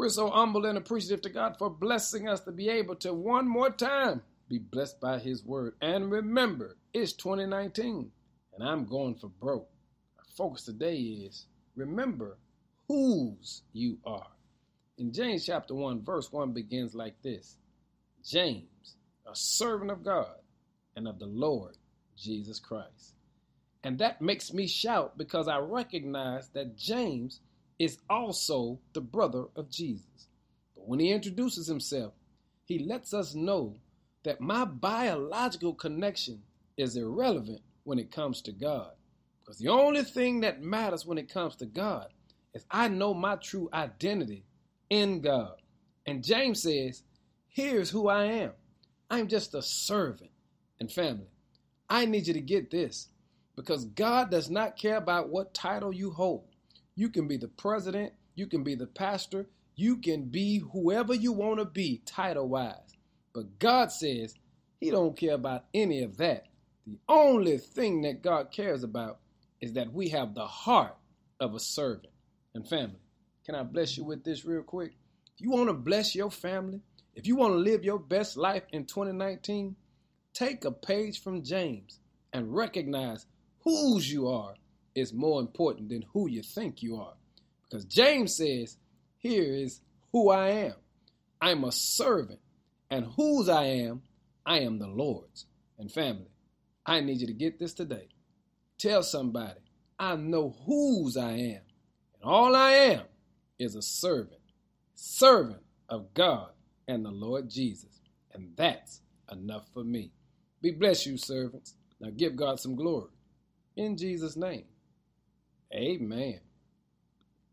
We're so humble and appreciative to God for blessing us to be able to one more time be blessed by His word. And remember, it's 2019 and I'm going for broke. Our focus today is remember whose you are. In James chapter 1, verse 1 begins like this James, a servant of God and of the Lord Jesus Christ. And that makes me shout because I recognize that James is also the brother of Jesus. But when he introduces himself, he lets us know that my biological connection is irrelevant when it comes to God. Because the only thing that matters when it comes to God is I know my true identity in God. And James says, Here's who I am I'm just a servant and family. I need you to get this because God does not care about what title you hold. You can be the president, you can be the pastor, you can be whoever you want to be title wise. But God says he don't care about any of that. The only thing that God cares about is that we have the heart of a servant and family. Can I bless you with this real quick? If you want to bless your family, if you want to live your best life in 2019, take a page from James and recognize whose you are is more important than who you think you are. Because James says, Here is who I am. I'm a servant, and whose I am, I am the Lord's. And family, I need you to get this today. Tell somebody, I know whose I am, and all I am is a servant, servant of God and the Lord Jesus. And that's enough for me. Be blessed, you servants. Now give God some glory. In Jesus' name. Amen